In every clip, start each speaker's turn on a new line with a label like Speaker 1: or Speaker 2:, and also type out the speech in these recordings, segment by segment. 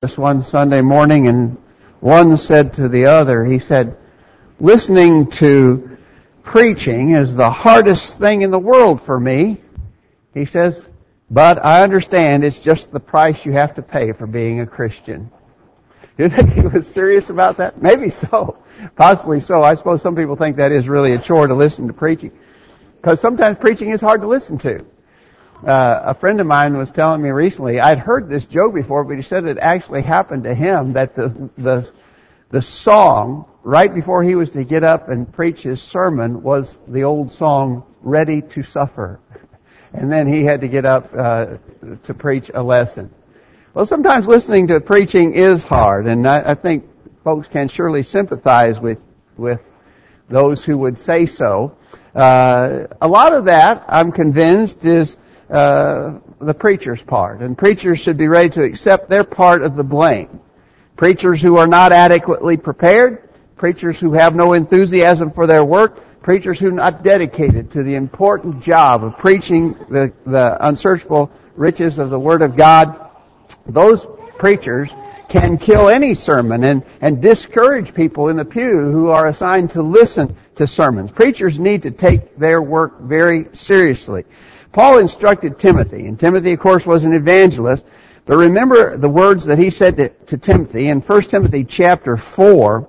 Speaker 1: this one Sunday morning and one said to the other, he said, listening to preaching is the hardest thing in the world for me. He says, but I understand it's just the price you have to pay for being a Christian. You think he was serious about that? Maybe so. Possibly so. I suppose some people think that is really a chore to listen to preaching. Because sometimes preaching is hard to listen to. Uh, a friend of mine was telling me recently, I'd heard this joke before, but he said it actually happened to him that the, the, the song right before he was to get up and preach his sermon was the old song, Ready to Suffer. And then he had to get up, uh, to preach a lesson. Well, sometimes listening to preaching is hard, and I, I think folks can surely sympathize with, with those who would say so. Uh, a lot of that, I'm convinced, is uh, the preacher's part. And preachers should be ready to accept their part of the blame. Preachers who are not adequately prepared, preachers who have no enthusiasm for their work, preachers who are not dedicated to the important job of preaching the, the unsearchable riches of the Word of God, those preachers can kill any sermon and, and discourage people in the pew who are assigned to listen to sermons. Preachers need to take their work very seriously. Paul instructed Timothy, and Timothy, of course, was an evangelist. But remember the words that he said to, to Timothy in 1 Timothy chapter 4.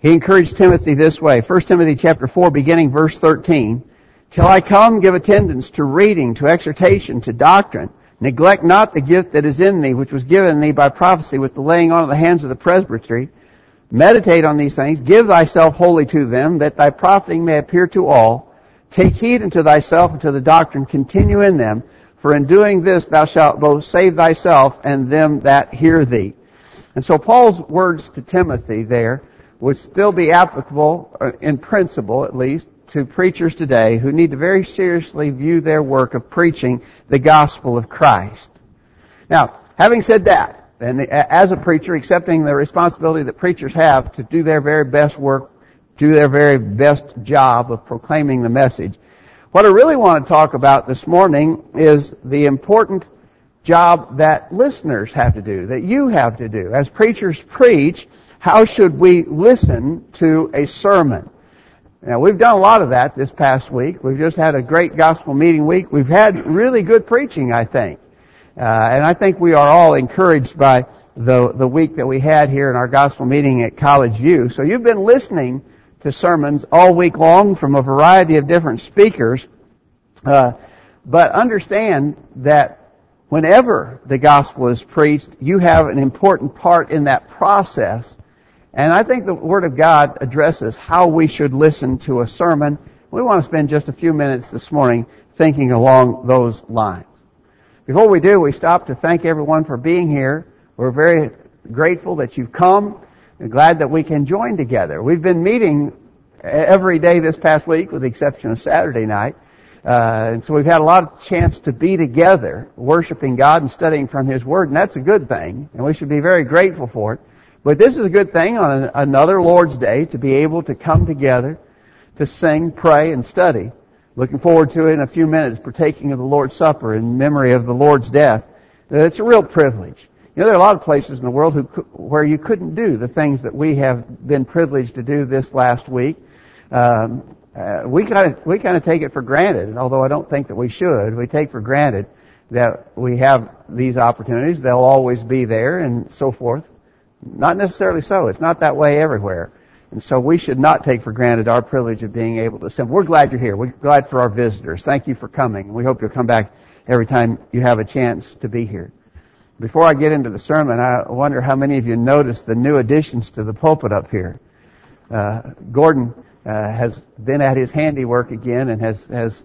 Speaker 1: He encouraged Timothy this way. 1 Timothy chapter 4, beginning verse 13. Till I come, give attendance to reading, to exhortation, to doctrine. Neglect not the gift that is in thee, which was given thee by prophecy with the laying on of the hands of the presbytery. Meditate on these things. Give thyself wholly to them, that thy profiting may appear to all. Take heed unto thyself and to the doctrine, continue in them, for in doing this thou shalt both save thyself and them that hear thee. And so Paul's words to Timothy there would still be applicable, uh, in principle at least, to preachers today who need to very seriously view their work of preaching the gospel of Christ. Now, having said that, and as a preacher, accepting the responsibility that preachers have to do their very best work do their very best job of proclaiming the message. What I really want to talk about this morning is the important job that listeners have to do, that you have to do. As preachers preach, how should we listen to a sermon? Now, we've done a lot of that this past week. We've just had a great gospel meeting week. We've had really good preaching, I think. Uh, and I think we are all encouraged by the, the week that we had here in our gospel meeting at College View. So you've been listening to sermons all week long from a variety of different speakers. Uh, but understand that whenever the gospel is preached, you have an important part in that process. And I think the Word of God addresses how we should listen to a sermon. We want to spend just a few minutes this morning thinking along those lines. Before we do, we stop to thank everyone for being here. We're very grateful that you've come glad that we can join together. We've been meeting every day this past week with the exception of Saturday night. Uh, and so we've had a lot of chance to be together, worshiping God and studying from His Word, and that's a good thing, and we should be very grateful for it. But this is a good thing on an, another Lord's Day to be able to come together to sing, pray, and study. Looking forward to it in a few minutes, partaking of the Lord's Supper in memory of the Lord's death. It's a real privilege. You know, there are a lot of places in the world who, where you couldn't do the things that we have been privileged to do this last week. Um, uh, we kind of we kind of take it for granted, although I don't think that we should. We take for granted that we have these opportunities; they'll always be there, and so forth. Not necessarily so. It's not that way everywhere. And so we should not take for granted our privilege of being able to assemble. We're glad you're here. We're glad for our visitors. Thank you for coming. We hope you'll come back every time you have a chance to be here. Before I get into the sermon, I wonder how many of you noticed the new additions to the pulpit up here. Uh, Gordon uh, has been at his handiwork again and has has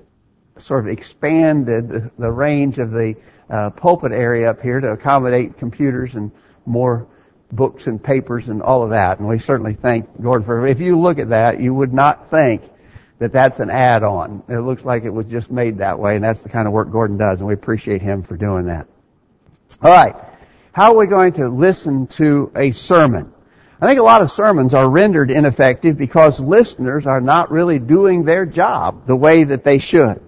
Speaker 1: sort of expanded the, the range of the uh, pulpit area up here to accommodate computers and more books and papers and all of that. And we certainly thank Gordon for. If you look at that, you would not think that that's an add-on. It looks like it was just made that way, and that's the kind of work Gordon does, and we appreciate him for doing that. All right. How are we going to listen to a sermon? I think a lot of sermons are rendered ineffective because listeners are not really doing their job the way that they should.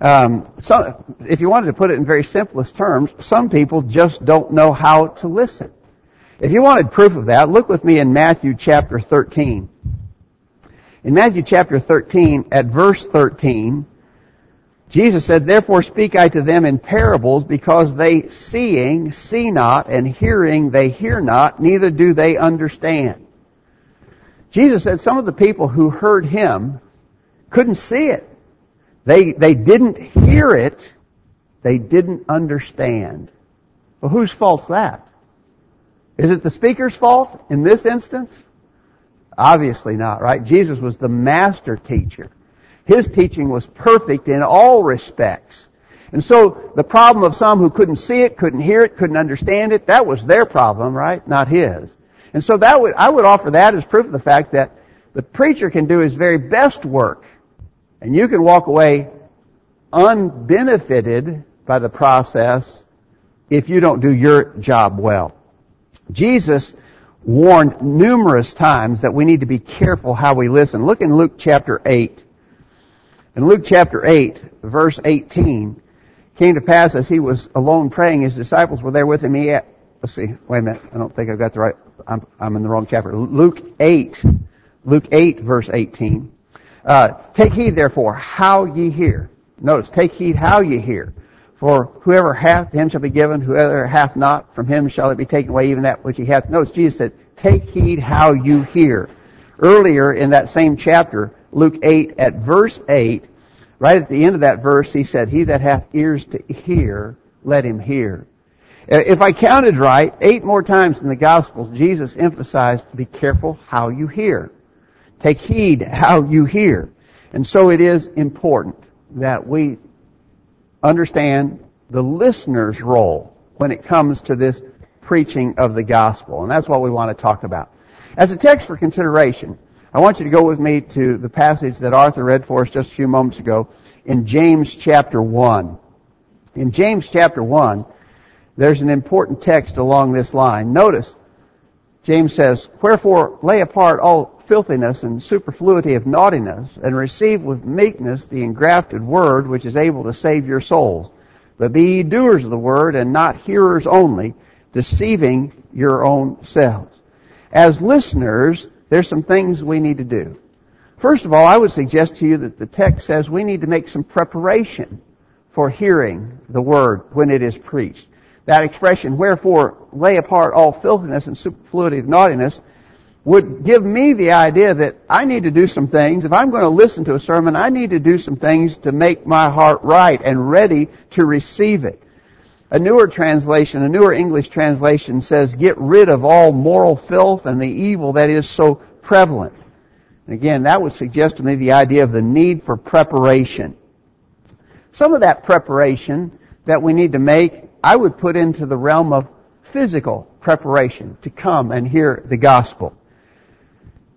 Speaker 1: Um, so, if you wanted to put it in very simplest terms, some people just don't know how to listen. If you wanted proof of that, look with me in Matthew chapter 13. In Matthew chapter 13, at verse 13, Jesus said, Therefore speak I to them in parables, because they seeing see not, and hearing they hear not, neither do they understand. Jesus said some of the people who heard him couldn't see it. They, they didn't hear it. They didn't understand. Well, whose fault's that? Is it the speaker's fault in this instance? Obviously not, right? Jesus was the master teacher. His teaching was perfect in all respects. And so the problem of some who couldn't see it, couldn't hear it, couldn't understand it, that was their problem, right? Not his. And so that would, I would offer that as proof of the fact that the preacher can do his very best work and you can walk away unbenefited by the process if you don't do your job well. Jesus warned numerous times that we need to be careful how we listen. Look in Luke chapter 8. In Luke chapter 8, verse 18, came to pass as he was alone praying, his disciples were there with him. He, let's see, wait a minute, I don't think I've got the right, I'm, I'm in the wrong chapter. Luke 8, Luke 8, verse 18. Uh, take heed therefore how ye hear. Notice, take heed how ye hear. For whoever hath, him shall be given. Whoever hath not, from him shall it be taken away, even that which he hath. Notice, Jesus said, take heed how you hear. Earlier in that same chapter, Luke 8, at verse 8, right at the end of that verse, he said, He that hath ears to hear, let him hear. Uh, if I counted right, eight more times in the Gospels, Jesus emphasized, be careful how you hear. Take heed how you hear. And so it is important that we understand the listener's role when it comes to this preaching of the gospel. And that's what we want to talk about. As a text for consideration, I want you to go with me to the passage that Arthur read for us just a few moments ago in James chapter 1. In James chapter 1, there's an important text along this line. Notice, James says, Wherefore lay apart all filthiness and superfluity of naughtiness, and receive with meekness the engrafted word which is able to save your souls. But be ye doers of the word and not hearers only, deceiving your own selves. As listeners, there's some things we need to do. First of all, I would suggest to you that the text says we need to make some preparation for hearing the word when it is preached. That expression, wherefore lay apart all filthiness and superfluity of naughtiness, would give me the idea that I need to do some things. If I'm going to listen to a sermon, I need to do some things to make my heart right and ready to receive it. A newer translation, a newer English translation says, get rid of all moral filth and the evil that is so prevalent. And again, that would suggest to me the idea of the need for preparation. Some of that preparation that we need to make, I would put into the realm of physical preparation to come and hear the gospel.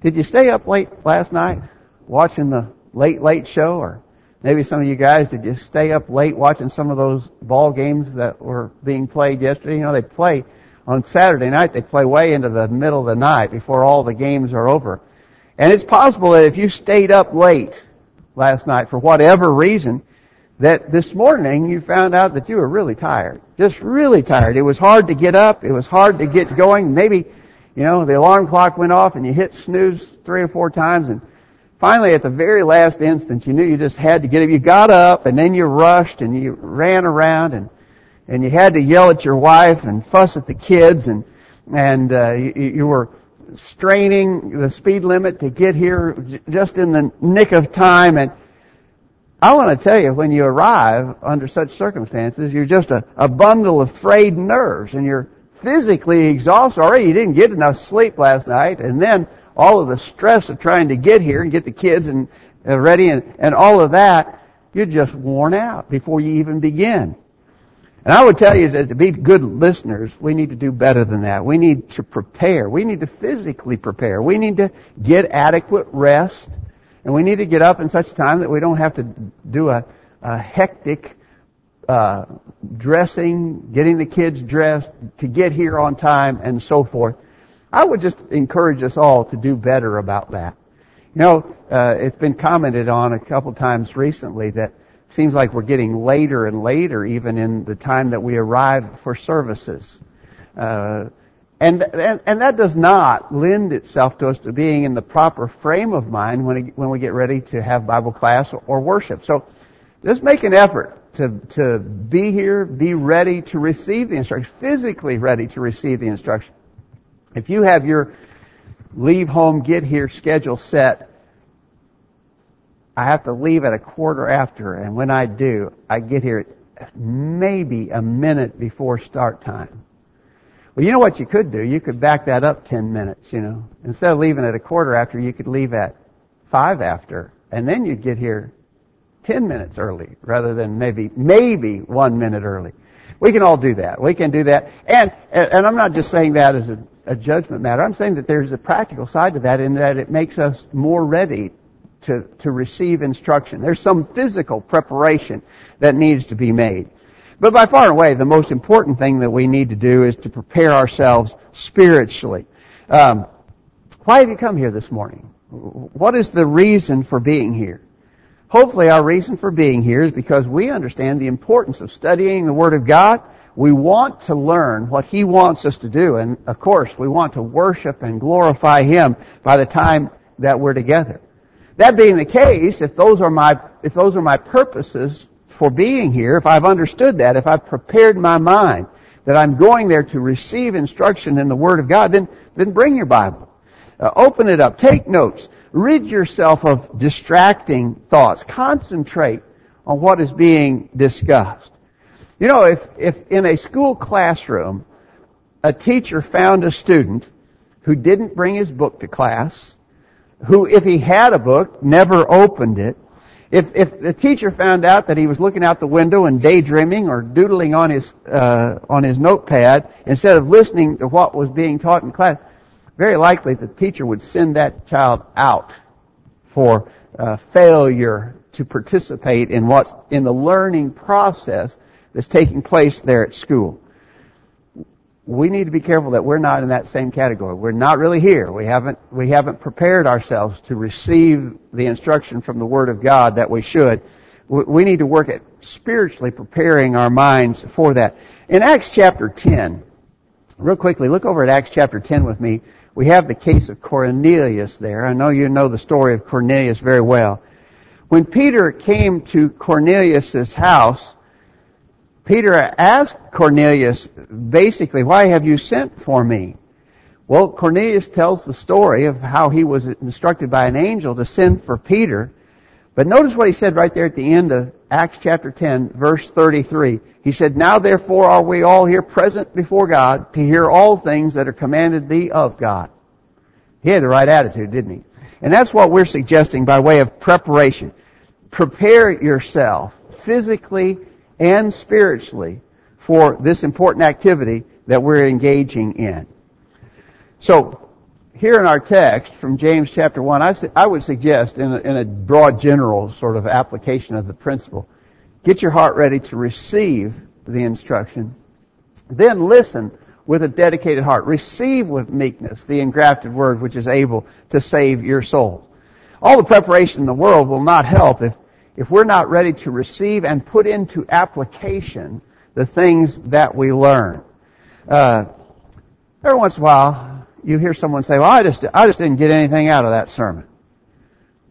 Speaker 1: Did you stay up late last night watching the late late show or maybe some of you guys did you stay up late watching some of those ball games that were being played yesterday? You know, they play on Saturday night, they play way into the middle of the night before all the games are over. And it's possible that if you stayed up late last night for whatever reason, that this morning you found out that you were really tired. Just really tired. It was hard to get up. It was hard to get going. Maybe you know, the alarm clock went off and you hit snooze three or four times and finally at the very last instant you knew you just had to get up. You got up and then you rushed and you ran around and, and you had to yell at your wife and fuss at the kids and, and, uh, you, you were straining the speed limit to get here just in the nick of time and I want to tell you, when you arrive under such circumstances, you're just a, a bundle of frayed nerves and you're physically exhausted already. You didn't get enough sleep last night, and then all of the stress of trying to get here and get the kids and uh, ready and, and all of that, you're just worn out before you even begin. And I would tell you that to be good listeners, we need to do better than that. We need to prepare. We need to physically prepare. We need to get adequate rest. And we need to get up in such time that we don't have to do a, a hectic uh, dressing, getting the kids dressed to get here on time, and so forth. I would just encourage us all to do better about that. You know, uh, it's been commented on a couple times recently that seems like we're getting later and later even in the time that we arrive for services. Uh, and, and, and that does not lend itself to us to being in the proper frame of mind when, when we get ready to have Bible class or worship. So just make an effort to, to be here, be ready to receive the instruction, physically ready to receive the instruction. If you have your leave home, get here schedule set, I have to leave at a quarter after, and when I do, I get here maybe a minute before start time. Well, you know what you could do? You could back that up 10 minutes, you know. Instead of leaving at a quarter after, you could leave at five after, and then you'd get here 10 minutes early rather than maybe, maybe one minute early. We can all do that. We can do that. And, and I'm not just saying that as a, a judgment matter. I'm saying that there's a practical side to that in that it makes us more ready to, to receive instruction. There's some physical preparation that needs to be made. But by far and away, the most important thing that we need to do is to prepare ourselves spiritually. Um, why have you come here this morning? What is the reason for being here? Hopefully our reason for being here is because we understand the importance of studying the Word of God. We want to learn what He wants us to do. And of course, we want to worship and glorify Him by the time that we're together. That being the case, if those are my, if those are my purposes for being here, if I've understood that, if I've prepared my mind that I'm going there to receive instruction in the Word of God, then, then bring your Bible. Uh, open it up. Take notes. Rid yourself of distracting thoughts. Concentrate on what is being discussed. You know, if, if in a school classroom, a teacher found a student who didn't bring his book to class, who, if he had a book, never opened it, if, if the teacher found out that he was looking out the window and daydreaming or doodling on his, uh, on his notepad instead of listening to what was being taught in class, very likely the teacher would send that child out for uh, failure to participate in what's in the learning process that's taking place there at school. We need to be careful that we're not in that same category. We're not really here. We haven't we haven't prepared ourselves to receive the instruction from the Word of God that we should. We need to work at spiritually preparing our minds for that. In Acts chapter 10, real quickly, look over at Acts chapter 10 with me we have the case of Cornelius there. I know you know the story of Cornelius very well. When Peter came to Cornelius' house, Peter asked Cornelius, basically, why have you sent for me? Well, Cornelius tells the story of how he was instructed by an angel to send for Peter. But notice what he said right there at the end of Acts chapter 10, verse 33. He said, Now therefore are we all here present before God to hear all things that are commanded thee of God. He had the right attitude, didn't he? And that's what we're suggesting by way of preparation. Prepare yourself physically and spiritually for this important activity that we're engaging in. So, here in our text from James chapter 1, I, I would suggest in a, in a broad general sort of application of the principle, get your heart ready to receive the instruction. Then listen with a dedicated heart. Receive with meekness the engrafted word which is able to save your soul. All the preparation in the world will not help if, if we're not ready to receive and put into application the things that we learn. Uh, every once in a while, you hear someone say, well, I just, I just didn't get anything out of that sermon.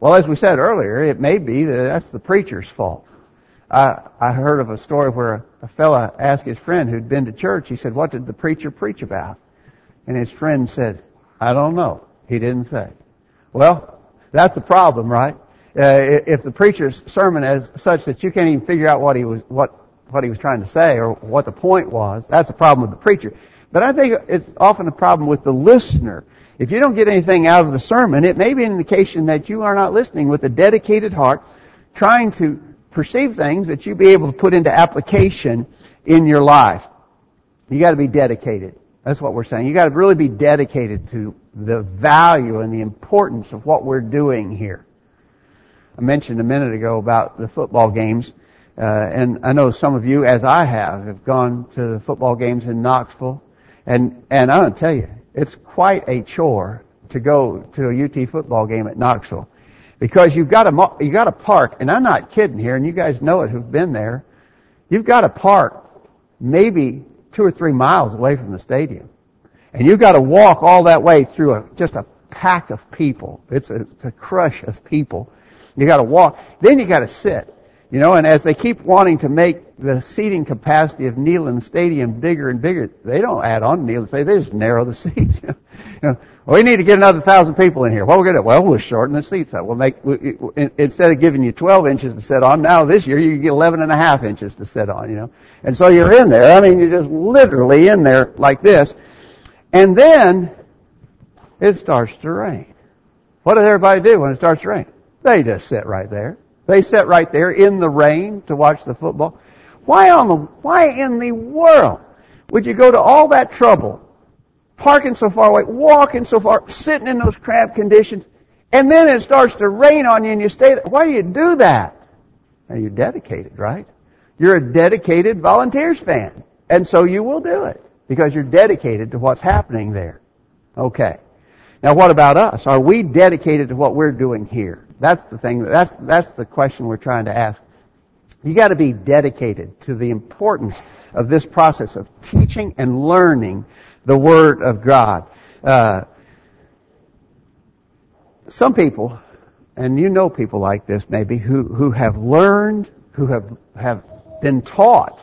Speaker 1: Well, as we said earlier, it may be that that's the preacher's fault. I, I heard of a story where a, fella asked his friend who'd been to church, he said, what did the preacher preach about? And his friend said, I don't know. He didn't say. Well, that's a problem, right? Uh, if the preacher's sermon is such that you can't even figure out what he was, what, what he was trying to say or what the point was, that's a problem with the preacher. But I think it's often a problem with the listener. If you don't get anything out of the sermon, it may be an indication that you are not listening with a dedicated heart, trying to perceive things that you be able to put into application in your life. You gotta be dedicated. That's what we're saying. You gotta really be dedicated to the value and the importance of what we're doing here. I mentioned a minute ago about the football games, uh, and I know some of you, as I have, have gone to the football games in Knoxville. And, and I'm going to tell you, it's quite a chore to go to a UT football game at Knoxville. Because you've got a, you got a park, and I'm not kidding here, and you guys know it who've been there. You've got to park maybe two or three miles away from the stadium. And you've got to walk all that way through a, just a pack of people. It's a, it's a crush of people. You got to walk. Then you got to sit. You know, and as they keep wanting to make the seating capacity of Neyland Stadium bigger and bigger, they don't add on to Neyland Stadium. They just narrow the seats. you know, well, we need to get another thousand people in here. What we're going to do? Well, we'll shorten the seats up. We'll make, we, instead of giving you 12 inches to sit on, now this year you get 11 and a half inches to sit on, you know. And so you're in there. I mean, you're just literally in there like this. And then it starts to rain. What does everybody do when it starts to rain? They just sit right there. They sit right there in the rain to watch the football. Why on the, why in the world would you go to all that trouble, parking so far away, walking so far, sitting in those cramped conditions, and then it starts to rain on you and you stay there? Why do you do that? Now you're dedicated, right? You're a dedicated volunteers fan. And so you will do it because you're dedicated to what's happening there. Okay. Now what about us? Are we dedicated to what we're doing here? That's the thing, that's, that's the question we're trying to ask. You gotta be dedicated to the importance of this process of teaching and learning the Word of God. Uh, some people, and you know people like this maybe, who, who have learned, who have, have been taught,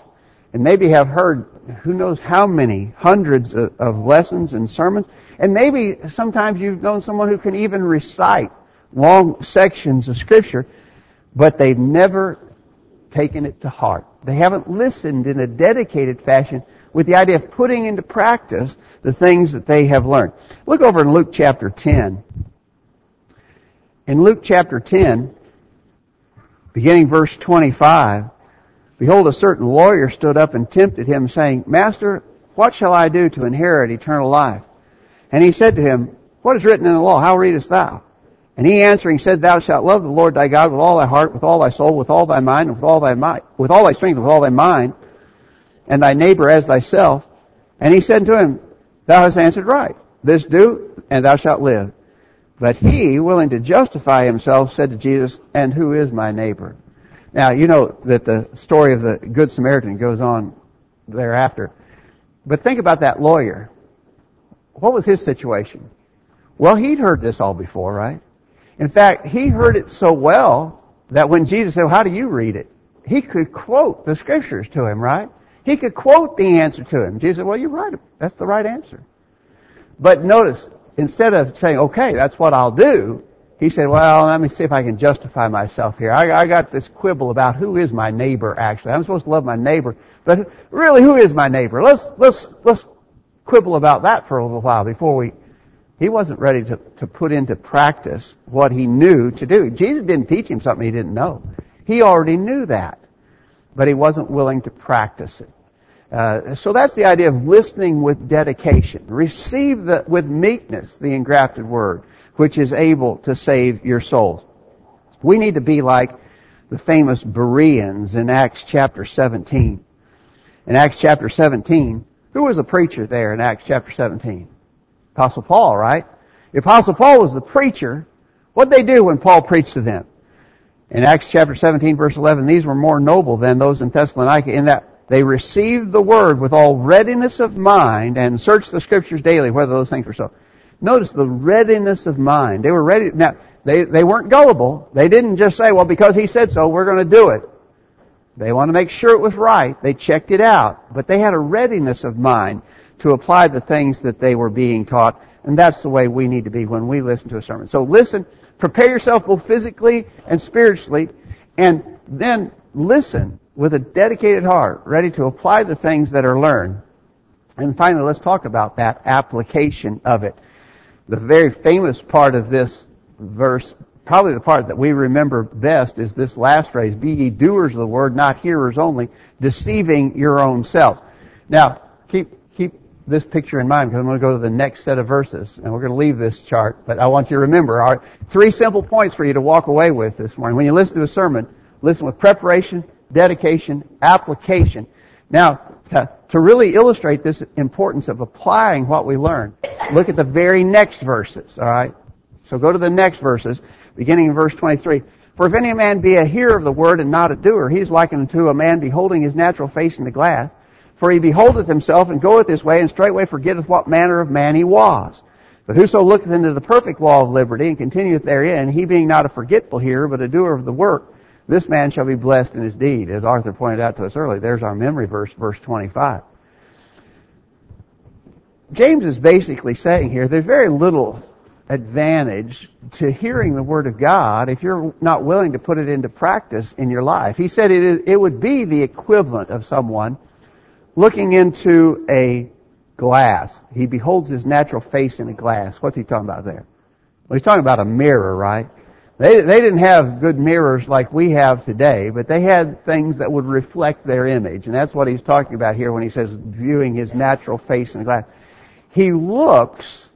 Speaker 1: and maybe have heard who knows how many hundreds of, of lessons and sermons, and maybe sometimes you've known someone who can even recite long sections of scripture, but they've never taken it to heart. They haven't listened in a dedicated fashion with the idea of putting into practice the things that they have learned. Look over in Luke chapter 10. In Luke chapter 10, beginning verse 25, behold a certain lawyer stood up and tempted him saying, Master, what shall I do to inherit eternal life? And he said to him, What is written in the law? How readest thou? And he answering said, Thou shalt love the Lord thy God with all thy heart, with all thy soul, with all thy mind, and with all thy might, with all thy strength, with all thy mind, and thy neighbor as thyself. And he said to him, Thou hast answered right. This do, and thou shalt live. But he, willing to justify himself, said to Jesus, And who is my neighbor? Now, you know that the story of the Good Samaritan goes on thereafter. But think about that lawyer. What was his situation? Well, he'd heard this all before, right? In fact, he heard it so well that when Jesus said, well, how do you read it? He could quote the scriptures to him, right? He could quote the answer to him. Jesus said, well, you're right. That's the right answer. But notice, instead of saying, okay, that's what I'll do, he said, well, let me see if I can justify myself here. I, I got this quibble about who is my neighbor actually. I'm supposed to love my neighbor, but really who is my neighbor? Let's, let's, let's quibble about that for a little while before we, he wasn't ready to, to put into practice what he knew to do. Jesus didn't teach him something he didn't know. He already knew that, but he wasn't willing to practice it. Uh, so that's the idea of listening with dedication. Receive the, with meekness the engrafted word, which is able to save your souls. We need to be like the famous Bereans in Acts chapter 17. In Acts chapter 17, who was the preacher there in Acts chapter 17? Apostle Paul, right? The Apostle Paul was the preacher. What did they do when Paul preached to them? In Acts chapter 17 verse 11, these were more noble than those in Thessalonica in that they received the word with all readiness of mind and searched the scriptures daily whether those things were so. Notice the readiness of mind. They were ready. Now, they, they weren't gullible. They didn't just say, well, because he said so, we're going to do it. They want to make sure it was right. They checked it out. But they had a readiness of mind to apply the things that they were being taught. And that's the way we need to be when we listen to a sermon. So listen, prepare yourself both physically and spiritually, and then listen with a dedicated heart, ready to apply the things that are learned. And finally, let's talk about that application of it. The very famous part of this verse probably the part that we remember best is this last phrase, be ye doers of the word, not hearers only, deceiving your own selves. Now, this picture in mind because I'm going to go to the next set of verses and we're going to leave this chart, but I want you to remember our three simple points for you to walk away with this morning. When you listen to a sermon, listen with preparation, dedication, application. Now, to, to really illustrate this importance of applying what we learn, look at the very next verses, alright? So go to the next verses, beginning in verse 23. For if any man be a hearer of the word and not a doer, he is likened unto a man beholding his natural face in the glass. For he beholdeth himself and goeth his way and straightway forgetteth what manner of man he was. But whoso looketh into the perfect law of liberty and continueth therein, he being not a forgetful hearer, but a doer of the work, this man shall be blessed in his deed. As Arthur pointed out to us earlier, there's our memory verse, verse 25. James is basically saying here, there's very little advantage to hearing the Word of God if you're not willing to put it into practice in your life. He said it, it would be the equivalent of someone looking into a glass. He beholds his natural face in a glass. What's he talking about there? Well, he's talking about a mirror, right? They, they didn't have good mirrors like we have today, but they had things that would reflect their image. And that's what he's talking about here when he says viewing his natural face in a glass. He looks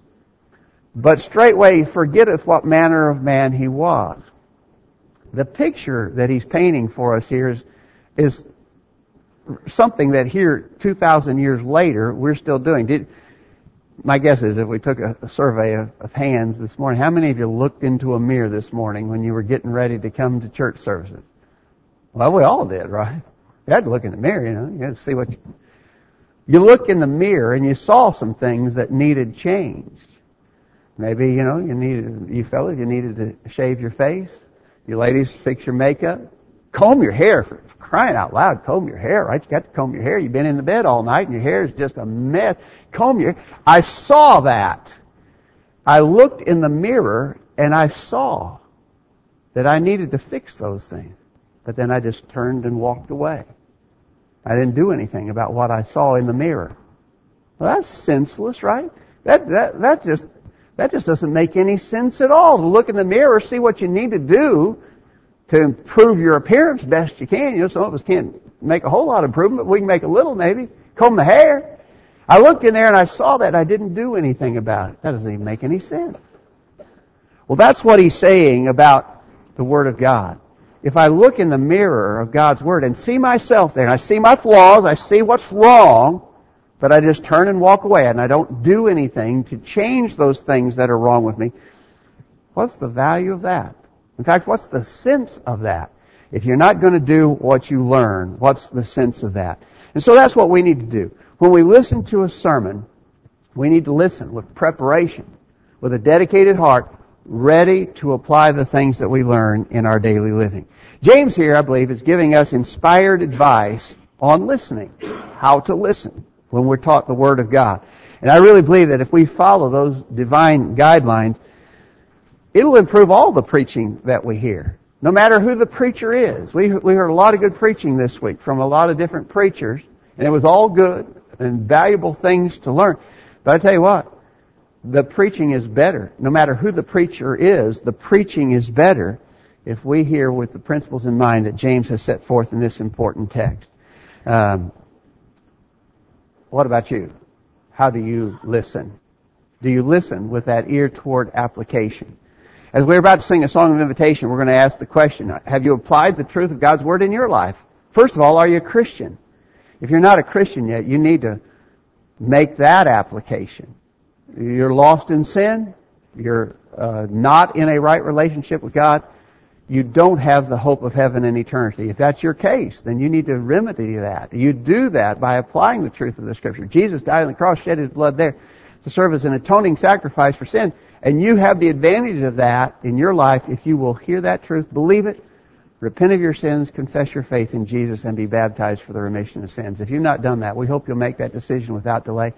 Speaker 1: but straightway forgetteth what manner of man he was. The picture that he's painting for us here is, is something that here, 2,000 years later, we're still doing. Did, my guess is if we took a, a survey of, of, hands this morning, how many of you looked into a mirror this morning when you were getting ready to come to church services? Well, we all did, right? You had to look in the mirror, you know, you had to see what you, you look in the mirror and you saw some things that needed changed. Maybe, you know, you needed, you fellas, you needed to shave your face. You ladies fix your makeup. Comb your hair for crying out loud. Comb your hair, right? You got to comb your hair. You've been in the bed all night and your hair is just a mess. Comb your, I saw that. I looked in the mirror and I saw that I needed to fix those things. But then I just turned and walked away. I didn't do anything about what I saw in the mirror. Well, that's senseless, right? That, that, that just that just doesn't make any sense at all. To look in the mirror, see what you need to do to improve your appearance best you can. You know, some of us can't make a whole lot of improvement, we can make a little maybe. Comb the hair. I looked in there and I saw that. I didn't do anything about it. That doesn't even make any sense. Well, that's what he's saying about the Word of God. If I look in the mirror of God's Word and see myself there, and I see my flaws, I see what's wrong, but I just turn and walk away and I don't do anything to change those things that are wrong with me, what's the value of that? In fact, what's the sense of that? If you're not going to do what you learn, what's the sense of that? And so that's what we need to do. When we listen to a sermon, we need to listen with preparation, with a dedicated heart, ready to apply the things that we learn in our daily living. James here, I believe, is giving us inspired advice on listening, how to listen when we're taught the Word of God. And I really believe that if we follow those divine guidelines, it'll improve all the preaching that we hear. No matter who the preacher is. We, we heard a lot of good preaching this week from a lot of different preachers, and it was all good and valuable things to learn. But I tell you what, the preaching is better. No matter who the preacher is, the preaching is better if we hear with the principles in mind that James has set forth in this important text. Um, what about you? How do you listen? Do you listen with that ear toward application? As we're about to sing a song of invitation, we're going to ask the question, have you applied the truth of God's Word in your life? First of all, are you a Christian? If you're not a Christian yet, you need to make that application. You're lost in sin. You're uh, not in a right relationship with God you don't have the hope of heaven and eternity. If that's your case, then you need to remedy that. You do that by applying the truth of the Scripture. Jesus died on the cross, shed His blood there to serve as an atoning sacrifice for sin. And you have the advantage of that in your life if you will hear that truth, believe it, repent of your sins, confess your faith in Jesus, and be baptized for the remission of sins. If you've not done that, we hope you'll make that decision without delay.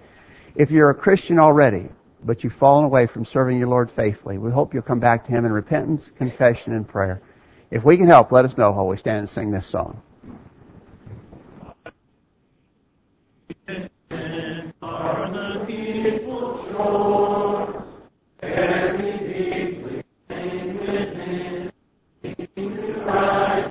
Speaker 1: If you're a Christian already, but you've fallen away from serving your Lord faithfully. We hope you'll come back to Him in repentance, confession, and prayer. If we can help, let us know while we stand and sing this song. Are the peaceful